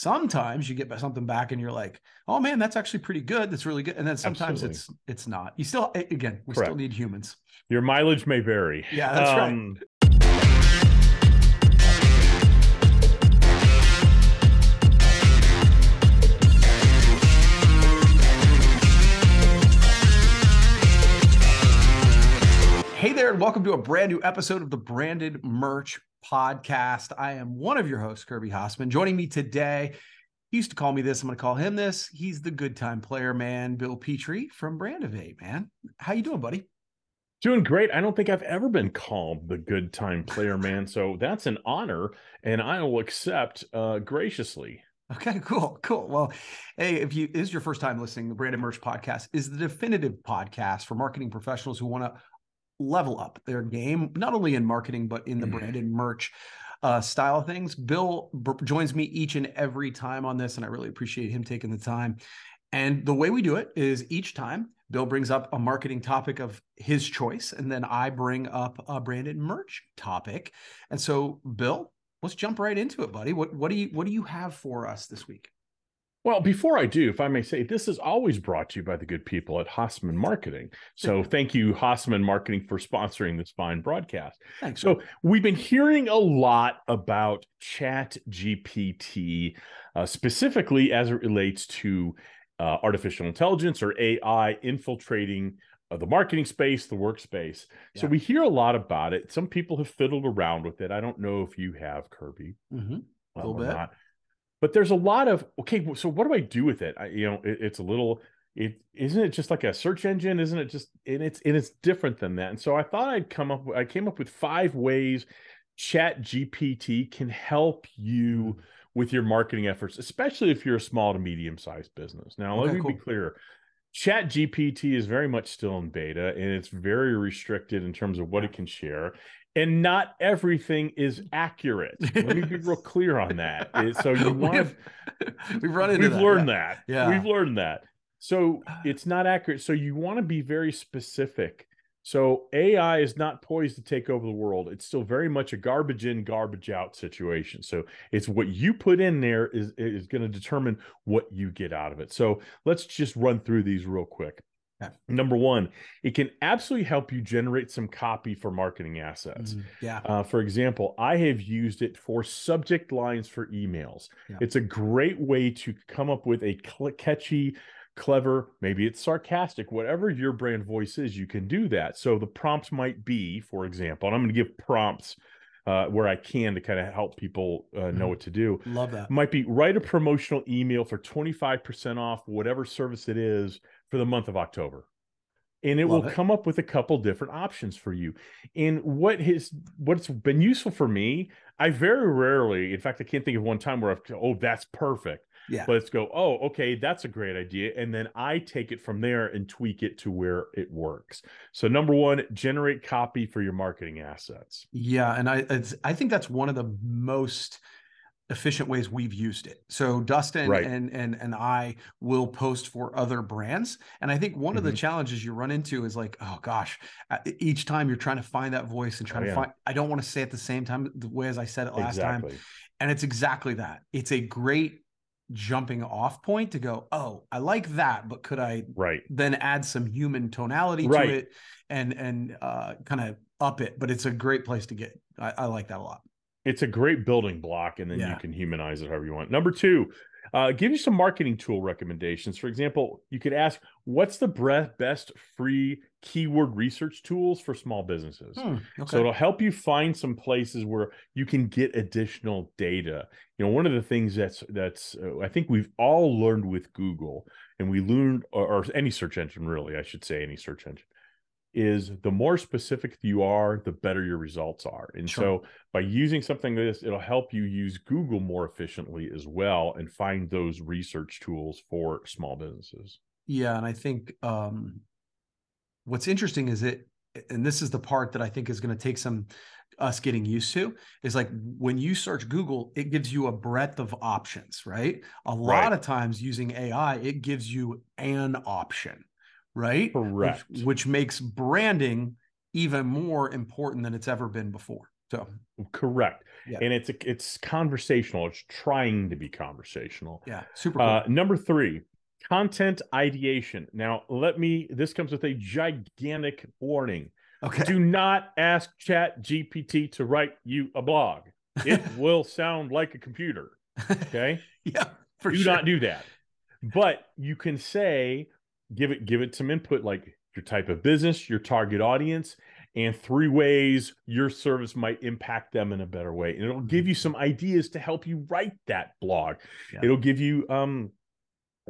sometimes you get something back and you're like, oh man, that's actually pretty good. That's really good. And then sometimes Absolutely. it's it's not. You still again, we still need humans. Your mileage may vary. Yeah, that's right. right. Hey there, and welcome to a brand new episode of the Branded Merch Podcast. I am one of your hosts, Kirby Hasseman. Joining me today, he used to call me this. I'm going to call him this. He's the good time player, man. Bill Petrie from Brand of Brandivate, man. How you doing, buddy? Doing great. I don't think I've ever been called the good time player, man. So that's an honor, and I will accept uh, graciously. Okay, cool, cool. Well, hey, if you this is your first time listening, the Branded Merch Podcast is the definitive podcast for marketing professionals who want to level up their game, not only in marketing but in the Mhm. branded merch uh, style of things. Bill b- joins me each and every time on this, and I really appreciate him taking the time. And the way we do it is each time Bill brings up a marketing topic of his choice, and then I bring up a branded merch topic. And so, Bill, let's jump right into it, buddy. What what do you what do you have for us this week? Well, before I do, if I may say, this is always brought to you by the good people at Hasseman Marketing. So thank you, Hasseman Marketing, for sponsoring this fine broadcast. Thanks. So we've been hearing a lot about Chat GPT, uh, specifically as it relates to uh, artificial intelligence or AI infiltrating uh, the marketing space, the workspace. So we hear a lot about it. Some people have fiddled around with it. I don't know if you have, Kirby. Mhm. um, Little bit. not. But there's a lot of okay. So what do I do with it? I, you know, it, it's a little. It isn't it just like a search engine, isn't it? Just and it's and it's different than that. And so I thought I'd come up. I came up with five ways Chat GPT can help you mm-hmm. with your marketing efforts, especially if you're a small to medium sized business. Now, let me cool. be clear. Chat GPT is very much still in beta and it's very restricted in terms of what it can share. And not everything is accurate. Let me be real clear on that. So you want we've, we've run into we've that, learned yeah. that. Yeah. We've learned that. So it's not accurate. So you want to be very specific. So AI is not poised to take over the world. It's still very much a garbage in, garbage out situation. So it's what you put in there is is going to determine what you get out of it. So let's just run through these real quick. Okay. Number one, it can absolutely help you generate some copy for marketing assets. Mhm. Yeah. Uh, for example, I have used it for subject lines for emails. Yeah. It's a great way to come up with a cl- catchy, clever, maybe it's sarcastic, whatever your brand voice is, you can do that. So the prompts might be, for example, and I'm going to give prompts uh, where I can to kind of help people uh, know Mhm. what to do. Love that. Might be write a promotional email for 25% off whatever service it is for the month of October. And it Love will it. come up with a couple different options for you. And what has what's been useful for me, I very rarely, in fact, I can't think of one time where I've oh, that's perfect. Yeah. But it's go, oh, okay, that's a great idea. And then I take it from there and tweak it to where it works. So number one, generate copy for your marketing assets. Yeah, and I it's, I think that's one of the most efficient ways we've used it. So Dustin Right. and and and I will post for other brands, and I think one of the Mhm. challenges you run into is like, oh gosh, uh, each time you're trying to find that voice and trying Oh, to yeah. find. I don't want to say it the same time the way as I said it last time, and it's exactly that. It's a great jumping off point to go, oh, I like that, but could I Right. then add some human tonality Right. to it and and uh, kind of up it. But it's a great place to get. I, I like that a lot. It's a great building block and then Yeah. you can humanize it however you want number two uh, give you some marketing tool recommendations for example you could ask what's the bre- best free keyword research tools for small businesses Hmm, okay. so it'll help you find some places where you can get additional data you know one of the things that's that's uh, i think we've all learned with google and we learned or, or any search engine really i should say any search engine is the more specific you are the better your results are and Sure. so by using something like this it'll help you use google more efficiently as well and find those research tools for small businesses Yeah, and I think um, what's interesting is it, and this is the part that I think is going to take some us getting used to is like when you search Google, it gives you a breadth of options, right? A lot Right. of times using AI, it gives you an option, right? Which- Correct. Which, makes branding even more important than it's ever been before. So Correct. yeah. and it's a, it's conversational. It's trying to be conversational. Yeah, super. Cool. Uh, number three, content ideation. Now, let me. This comes with a gigantic warning. Okay. Do not ask Chat GPT to write you a blog. It will sound like a computer. Okay. yeah. do sure. Do not do that. But you can say, give it, give it some input, like your type of business, your target audience, and three ways your service might impact them in a better way. And it'll give you mm-hmm. some ideas to help you write that blog. Yeah. It'll give you um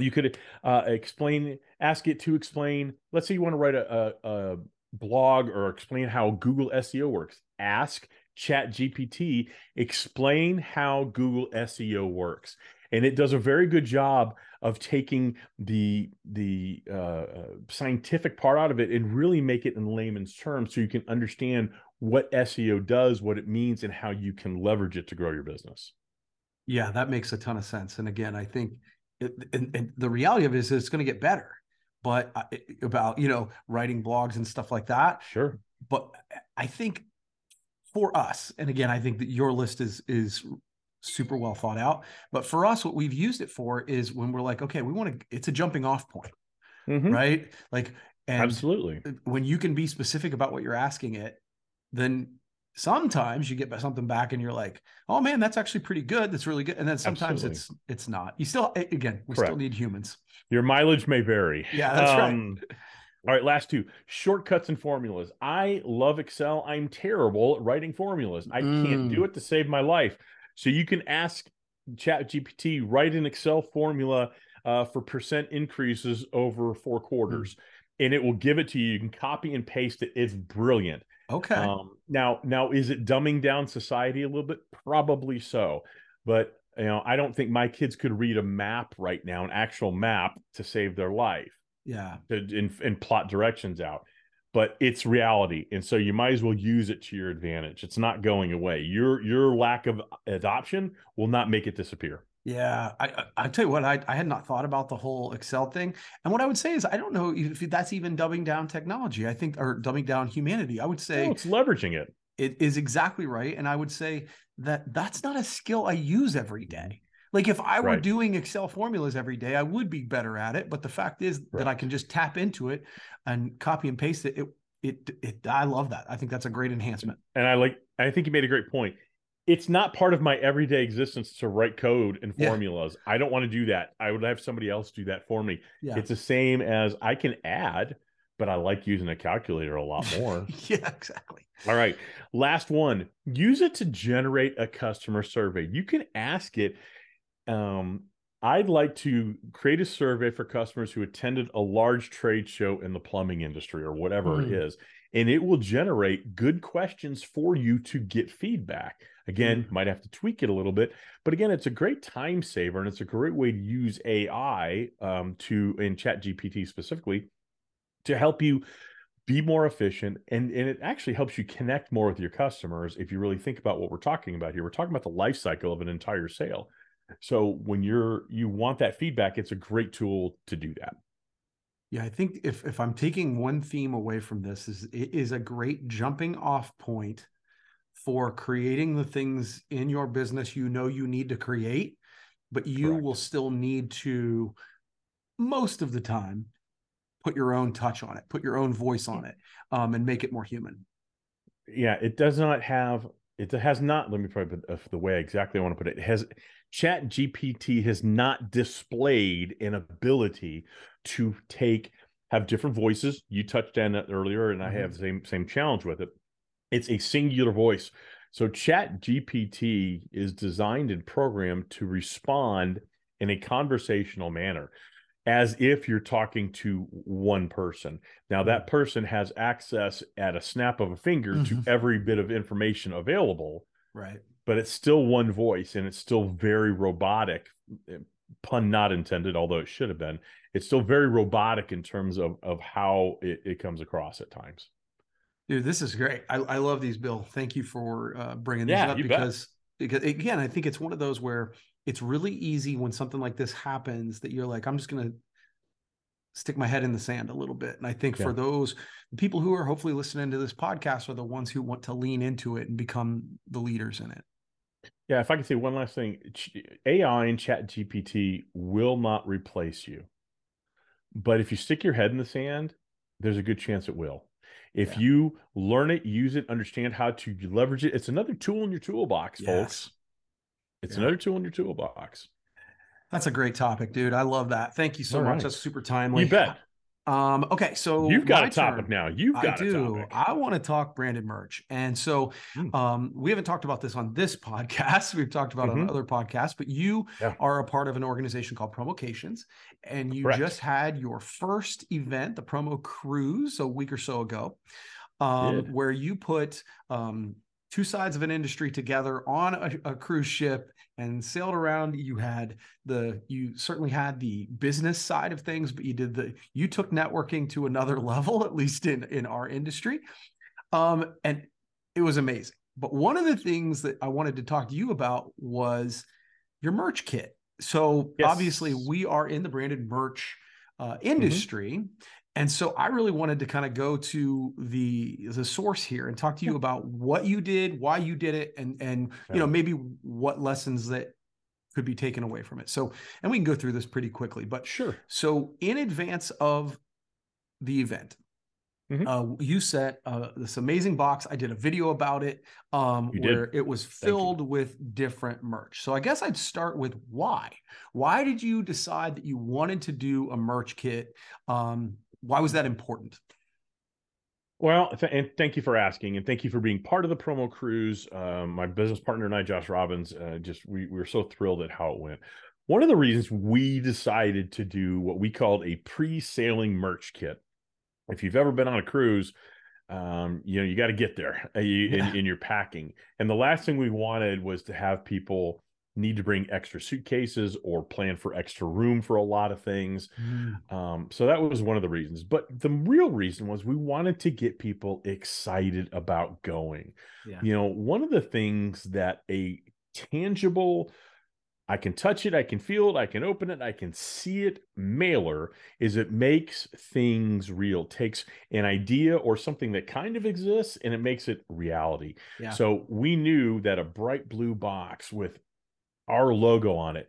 you could uh, explain ask it to explain let's say you want to write a, a, a blog or explain how google seo works ask chat gpt explain how google seo works and it does a very good job of taking the the uh, uh, scientific part out of it and really make it in layman's terms so you can understand what SEO does, what it means, and how you can leverage it to grow your business. Yeah, that makes a ton of sense. And again, I think it, and, and the reality of it is it's going to get better. But about you know writing blogs and stuff like that, sure. But I think for us, and again, I think that your list is is super well thought out. But for us, what we've used it for is when we're like, okay, we want to, it's a jumping off point, mm-hmm. right? Like, absolutely. When you can be specific about what you're asking it, then sometimes you get something back and you're like, oh man, that's actually pretty good. That's really good. And then sometimes absolutely. it's it's not. You still again, we Correct. still need humans. Your mileage may vary. Yeah, that's um, right. All right, last two shortcuts and formulas. I love Excel. I'm terrible at writing formulas. I mm. can't do mm. it to save my life. So you can ask Chat GPT, write an Excel formula uh, for percent increases over four quarters, mm-hmm. and it will give it to you. You can copy and paste it. It's brilliant. Okay. Um, now, now is it dumbing down society a little bit? Probably so, but you know, I don't think my kids could read a map right now, an actual map, to save their life. Yeah. To, and, and plot directions out but it's reality and so you might as well use it to your advantage. It's not going away. Your your lack of adoption will not make it disappear. Yeah i i tell you what i, I had not thought about the whole excel thing and what i would say is i don't know if that's even dumbing down technology i think or dumbing down humanity. I would say no, it's leveraging it. it is exactly right and i would say that that's not a skill i use every day like if I were right. doing Excel formulas every day, I would be better at it. But the fact is right. that I can just tap into it and copy and paste it. It, it, it, I love that. I think that's a great enhancement. And I like, I think you made a great point. It's not part of my everyday existence to write code and formulas. Yeah. I don't want to do that. I would have somebody else do that for me. Yeah. It's the same as I can add, but I like using a calculator a lot more. yeah, exactly. All right. Last one. Use it to generate a customer survey. You can ask it um, I'd like to create a survey for customers who attended a large trade show in the plumbing industry or whatever mm. it is, and it will generate good questions for you to get feedback. Again, mm. might have to tweak it a little bit, but again, it's a great time saver and it's a great way to use AI um, to in Chat GPT specifically to help you be more efficient and, and it actually helps you connect more with your customers if you really think about what we're talking about here we're talking about the life cycle of an entire sale so when you're you want that feedback, it's a great tool to do that. Yeah, I think if if I'm taking one theme away from this is it is a great jumping off point for creating the things in your business you know you need to create, but you Correct. will still need to most of the time put your own touch on it, put your own voice on it, um, and make it more human. Yeah, it does not have it has not. Let me put it the way exactly I want to put it. It has Chat GPT has not displayed an ability to take have different voices. You touched on that earlier, and mm-hmm. I have the same same challenge with it. It's a singular voice. So Chat GPT is designed and programmed to respond in a conversational manner as if you're talking to one person. Now that mm-hmm. person has access at a snap of a finger mm-hmm. to every bit of information available. Right but it's still one voice and it's still very robotic eh, pun not intended although it should have been it's still very robotic in terms of of how it, it comes across at times dude this is great i, I love these bill thank you for uh, bringing these yeah, up because bet. because again i think it's one of those where it's really easy when something like this happens that you're like i'm just gonna stick my head in the sand a little bit and i think yeah. for those people who are hopefully listening to this podcast are the ones who want to lean into it and become the leaders in it Yeah, if I could say one last thing, AI and Chat GPT will not replace you. But if you stick your head in the sand, there's a good chance it will. If yeah. you learn it, use it, understand how to leverage it, it's another tool in your toolbox, yes. folks. It's yeah. another tool in your toolbox. That's a great topic, dude. I love that. Thank you so All much. Right. That's super timely. You bet. Um, okay, so you've got a topic turn. now. You've got I do. I want to talk branded merch. And so mm. um, we haven't talked about this on this podcast. We've talked about mm-hmm. on other podcasts, but you yeah. are a part of an organization called Promocations, and you Correct. just had your first event, the promo cruise, a week or so ago, um, where you put um, two sides of an industry together on a, a, cruise ship and sailed around you had the you certainly had the business side of things but you did the you took networking to another level at least in in our industry um and it was amazing but one of the things that i wanted to talk to you about was your merch kit so yes. obviously we are in the branded merch uh, mm-hmm. industry mm-hmm. And so I really wanted to kind of go to the the source here and talk to you about what you did, why you did it, and and yeah. you know maybe what lessons that could be taken away from it. So and we can go through this pretty quickly, but sure. So in advance of the event, mm-hmm. uh, you set uh, this amazing box. I did a video about it um, where it was filled with different merch. So I guess I'd start with why. Why did you decide that you wanted to do a merch kit? Um, why was that important? Well, th- and thank you for asking, and thank you for being part of the promo cruise. Um, my business partner and I, Josh Robbins, uh, just we, we were so thrilled at how it went. One of the reasons we decided to do what we called a pre-sailing merch kit. If you've ever been on a cruise, um, you know you got to get there uh, you, yeah. in, in your packing. And the last thing we wanted was to have people need to bring extra suitcases or plan for extra room for a lot of things. Mm. Um, so that was one of the reasons. But the real reason was we wanted to get people excited about going. Yeah. You know, one of the things that a tangible, I can touch it, I can feel it, I can open it, I can see it mailer is it makes things real, takes an idea or something that kind of exists and it makes it reality. Yeah. So we knew that a bright blue box with our logo on it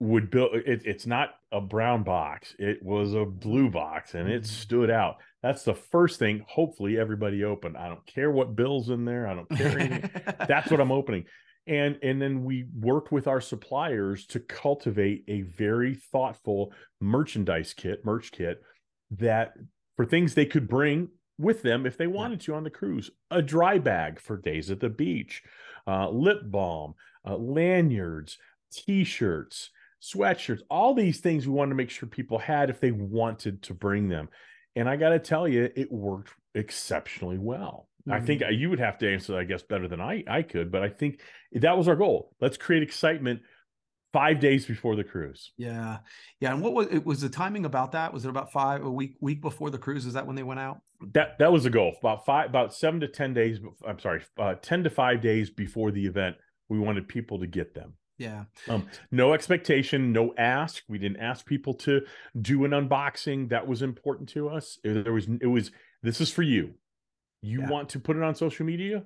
would build it, it's not a brown box it was a blue box and it mm-hmm. stood out. That's the first thing hopefully everybody opened. I don't care what bills in there i don't care that's what i'm opening. And and then we worked with our suppliers to cultivate a very thoughtful merchandise kit merch kit that for things they could bring with them if they wanted to on the cruise. A dry bag for days at the beach uh, lip balm uh, lanyards, t-shirts, sweatshirts, all these things we wanted to make sure people had if they wanted to bring them. And I got to tell you, it worked exceptionally well. Mm-hmm. I think mm-hmm. you would have to answer, I guess, better than I I could, but I think that was our goal. Let's create excitement five days before the cruise. Yeah, yeah. And what was it? Was the timing about that? Was it about five a week week before the cruise? Is that when they went out? That that was the goal. About five, about seven to ten days. I'm sorry, uh, ten to five days before the event we wanted people to get them. Yeah. Um, no expectation, no ask. We didn't ask people to do an unboxing. That was important to us. There was it was this is for you. You yeah. want to put it on social media?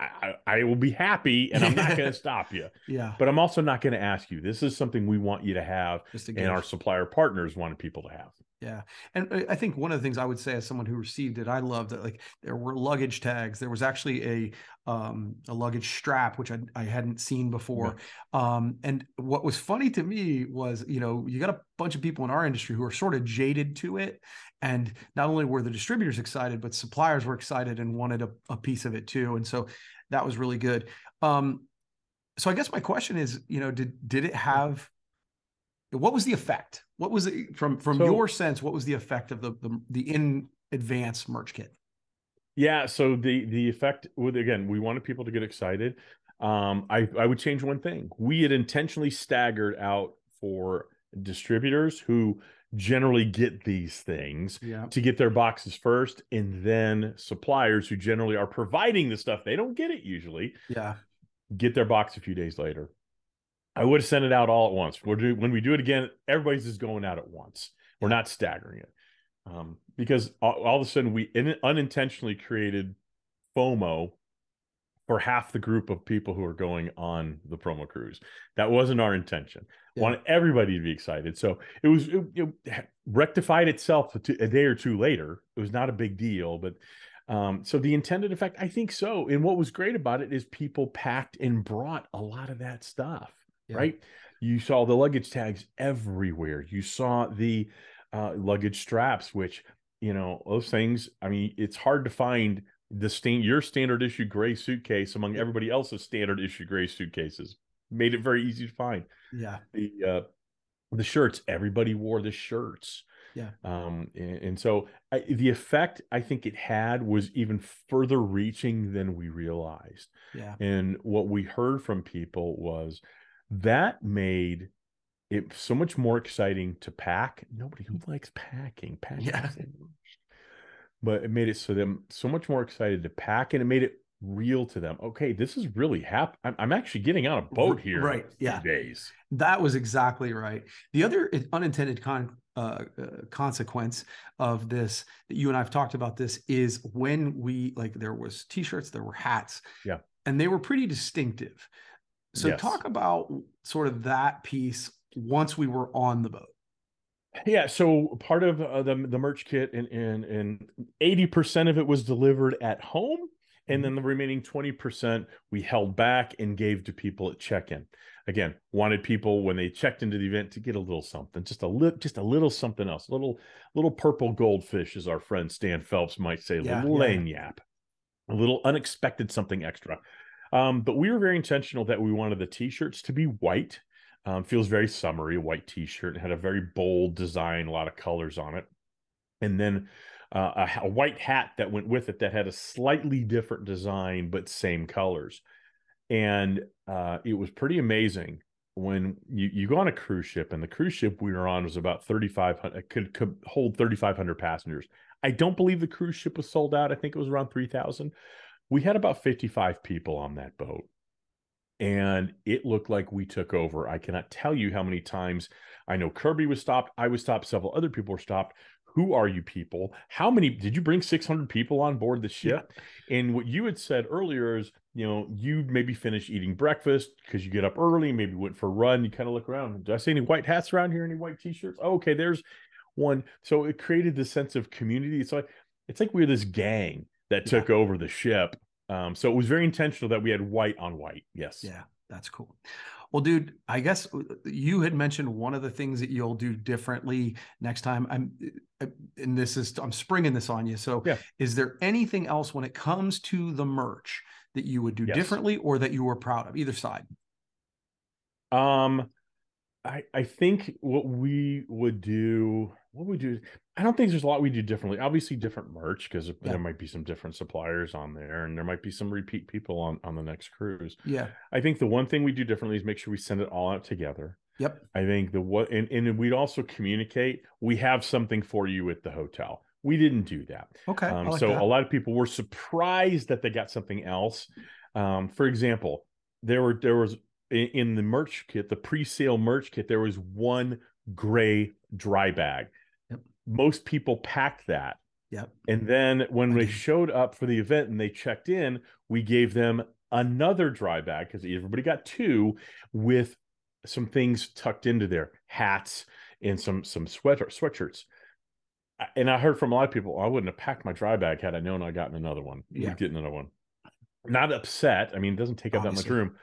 I, I will be happy and I'm not going to stop you. Yeah. But I'm also not going to ask you. This is something we want you to have and our supplier partners wanted people to have. Yeah. And I think one of the things I would say as someone who received it, I loved that Like there were luggage tags. There was actually a um, a luggage strap, which I, I hadn't seen before. Um, and what was funny to me was, you know, you got a bunch of people in our industry who are sort of jaded to it. And not only were the distributors excited, but suppliers were excited and wanted a, a piece of it too. And so that was really good. Um, so I guess my question is, you know, did did it have what was the effect? What was it from from so, your sense? What was the effect of the the, the in advance merch kit? Yeah, so the the effect with again, we wanted people to get excited. Um, I I would change one thing. We had intentionally staggered out for distributors who generally get these things yeah. to get their boxes first, and then suppliers who generally are providing the stuff they don't get it usually. Yeah, get their box a few days later. I would send it out all at once. We'll do, when we do it again, everybody's just going out at once. We're not staggering it um, because all, all, of a sudden we in, unintentionally created FOMO, for half the group of people who are going on the promo cruise. That wasn't our intention. Yeah. Wanted everybody to be excited. So it was it, it rectified itself a, day or two later. It was not a big deal, but um, so the intended effect, I think so. And what was great about it is people packed and brought a lot of that stuff, yeah. right? You saw the luggage tags everywhere. You saw the uh, luggage straps, which you know those things. I mean, it's hard to find the stain your standard issue gray suitcase among everybody else's standard issue gray suitcases made it very easy to find yeah the uh the shirts everybody wore the shirts yeah um and, and so I, the effect i think it had was even further reaching than we realized yeah and what we heard from people was that made it so much more exciting to pack. Nobody who likes packing packing yeah. but it made it so them so much more excited to pack and it made it real to them. Okay this is really happening I'm, I'm, actually getting on a boat here right yeah. days. That was exactly right. The other unintended con uh, uh, consequence of this that you and i've talked about this is when we like there was t-shirts there were hats yeah. and they were pretty distinctive so yes. talk about sort of that piece once we were on the boat yeah, so part of uh, the the merch kit and and and eighty percent of it was delivered at home, and then the remaining twenty percent we held back and gave to people at check in. Again, wanted people when they checked into the event to get a little something, just a little, just a little something else, a little little purple goldfish, as our friend Stan Phelps might say, a yeah, little yeah. lagniappe, a little unexpected something extra. Um, but we were very intentional that we wanted the t-shirts to be white um, feels very summery, white t-shirt, and had a very bold design, a lot of colors on it. And then uh, a, a, white hat that went with it that had a slightly different design, but same colors. And uh, it was pretty amazing when you, you go on a cruise ship and the cruise ship we were on was about 3,500, could, could hold 3,500 passengers. I don't believe the cruise ship was sold out. I think it was around 3,000. We had about 55 people on that boat and it looked like we took over. I cannot tell you how many times I know Kirby was stopped. I was stopped. Several other people were stopped. Who are you people? How many did you bring 600 people on board the ship? Yeah. And what you had said earlier is, you know, you maybe finish eating breakfast because you get up early, maybe went for a run. You kind of look around. Do I see any white hats around here? Any white t-shirts? Oh, okay, there's one. So it created this sense of community. So it's like we we're this gang that took yeah. over the ship um, so it was very intentional that we had white on white. Yes. Yeah, that's cool. Well, dude, I guess uh, you had mentioned one of the things that you'll do differently next time. I'm, uh, and this is, I'm springing this on you. So, yeah. is there anything else when it comes to the merch that you would do yes. differently or that you were proud of? Either side. Um, I I think what we would do what we do i don't think there's a lot we do differently obviously different merch because yeah. there might be some different suppliers on there and there might be some repeat people on on the next cruise. Yeah. I think the one thing we do differently is make sure we send it all out together. Yep. I think the what and, and we'd also communicate we have something for you at the hotel. We didn't do that. Okay um, like so that. a lot of people were surprised that they got something else. Um, for example there were there was in, in the merch kit the pre-sale merch kit there was one gray dry bag most people packed that. Yep. And then when they showed up for the event and they checked in, we gave them another dry bag because everybody got two with some things tucked into there, hats and some some sweater sweatshirts. And I heard from a lot of people, oh, I wouldn't have packed my dry bag had I known I gotten another one. Yeah. We'd another one. Not upset. I mean, it doesn't take up Obviously. that much room,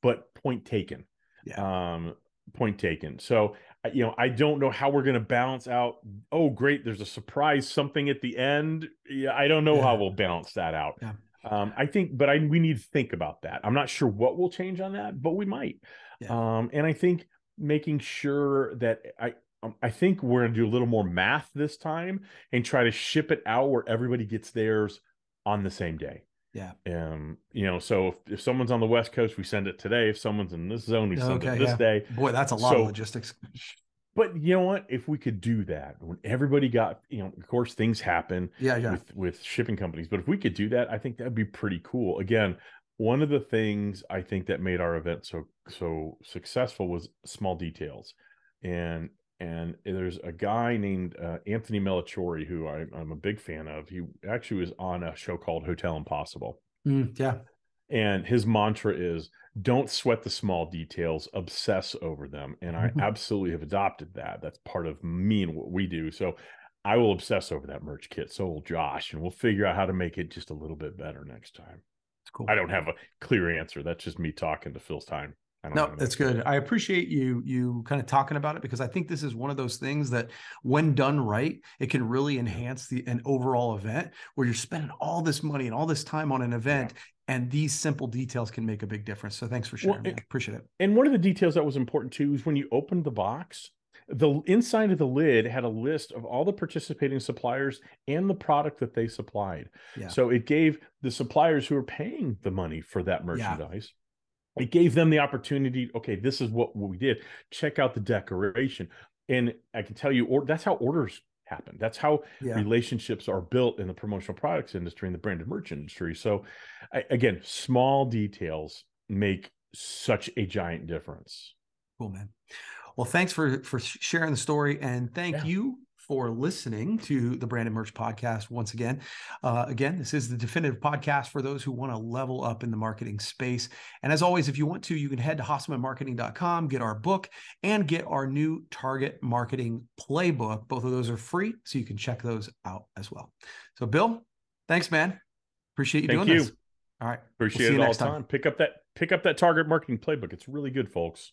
but point taken. Yeah. Um, point taken. So you know, I don't know how we're going to balance out. Oh, great! There's a surprise something at the end. Yeah, I don't know yeah. how we'll balance that out. Yeah. Um, I think, but I we need to think about that. I'm not sure what will change on that, but we might. Um, and I think making sure that I um, I think we're going to do a little more math this time and try to ship it out where everybody gets theirs on the same day. Yeah. Um, you know, so if, if someone's on the West Coast, we send it today. If someone's in this zone, we send okay, it this yeah. day. Boy, that's a lot so, of logistics. But you know what? If we could do that, when everybody got, you know, of course things happen yeah, yeah. with with shipping companies. But if we could do that, I think that'd be pretty cool. Again, one of the things I think that made our event so so successful was small details. And and there's a guy named uh, Anthony Melchiorri who I, am a big fan of. He actually was on a show called Hotel Impossible. Mm, yeah, And his mantra is don't sweat the small details, obsess over them. And I absolutely have adopted that. That's part of me and what we do. So I will obsess over that merch kit. So will Josh, and we'll figure out how to make it just a little bit better next time. It's cool. I don't have a clear answer. That's just me talking to Phil's time. No, that's good. I appreciate you you kind of talking about it because I think this is one of those things that when done right, it can really enhance the an overall event where you're spending all this money and all this time on an event yeah. and these simple details can make a big difference. So thanks for sharing. Well, appreciate it. And one of the details that was important too is when you opened the box, the inside of the lid had a list of all the participating suppliers and the product that they supplied. Yeah. So it gave the suppliers who are paying the money for that merchandise. It gave them the opportunity okay this is what, we did. Check out the decoration. And i can tell you or that's how orders happen. That's how yeah. relationships are built in the promotional products industry and the branded merch industry. So I, again small details make such a giant difference. Cool man. Well thanks for for sharing the story and thank yeah. you for listening to the Branded Merch Podcast once again. Uh, again, this is the definitive podcast for those who want to level up in the marketing space. And as always, if you want to, you can head to HassemanMarketing.com, get our book, and get our new target marketing playbook. Both of those are free, so you can check those out as well. So, Bill, thanks, man. Appreciate you Thank doing you. this. All right. Appreciate we'll it all the time. time. Pick up that pick up that target marketing playbook. It's really good, folks.